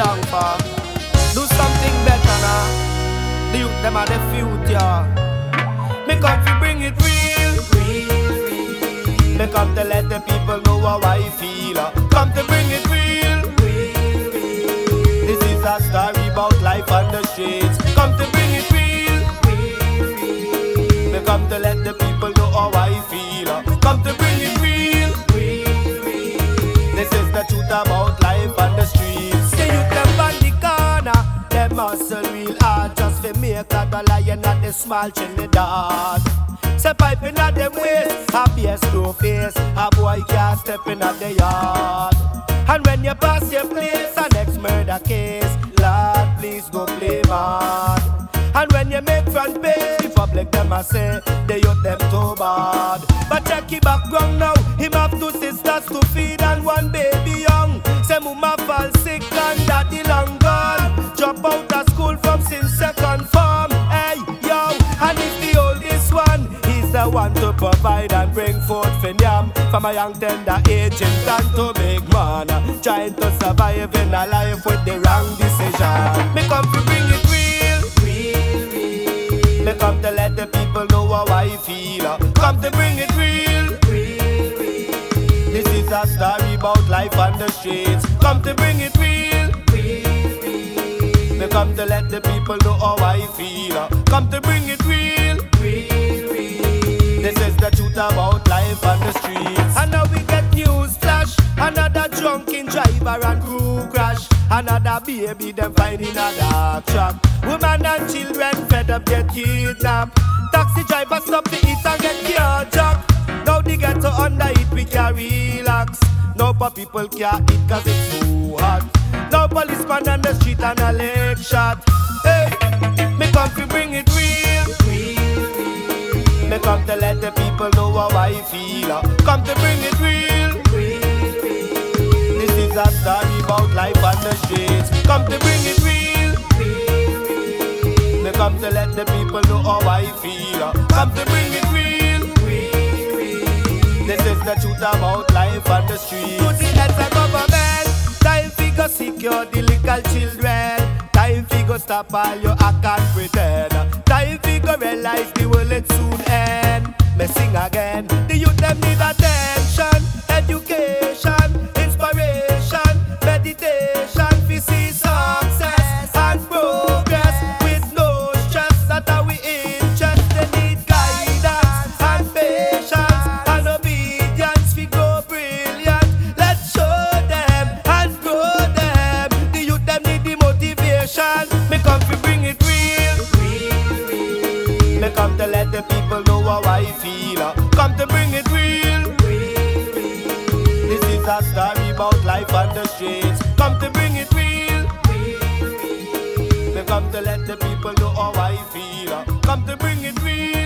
down for. Do something better now. The youth them are the future. Me come to bring it real. Me come to let the people know how I feel. Uh, come to bring it real. This is a story about life on the streets. Come to bring it real. Me come to let the people know how I feel. Uh, come to bring it real. This is the truth about life on the streets. To make a dollar. You're the small Trinidad. Say pipe in at them waist, a bass no face. A boy can't step in at the yard. And when you pass your place, a next murder case. Lord, please go play mad. And when you make front page, the public them a say they youth them too bad. But check him background now, him have two sisters to feed and one baby young. Say mama fall for yam. From a young tender age, in time to big man, trying to survive in a life with the wrong decision. Me come to bring it real. real, real. Me come to let the people know how I feel. Come to bring it real. real, real. This is a story about life on the streets. Come to bring it real. Me come to let the people know how I feel. Come to bring it real, real, real. This is the truth about life on the streets. And now we get news flash. Another drunken driver and crew crash. Another baby them find in a dark trap. Women and children fed up get kidnapped. Taxi driver stop to eat and get carjacked. Now they get to under it, we can relax. Now but people can't cause it's too hot. Now policeman on the street and a leg shot. Hey, me come to bring it come to let the people know how I feel. Uh, come to bring it real. This is a story about life on the streets. Come to bring it real. Me come to let the people know how I feel. Uh, come to bring it real. This is the truth about life on the streets. To the heads of government, time fi go secure the little children. Stop all your act and pretend. Time fi go realize the world it soon end. Me sing again. The youth them need attention, come to let the people know how I feel. Uh, come to bring it real. This is a story about life on the streets. Come to bring it real. They come to let the people know how I feel. Uh, come to bring it real.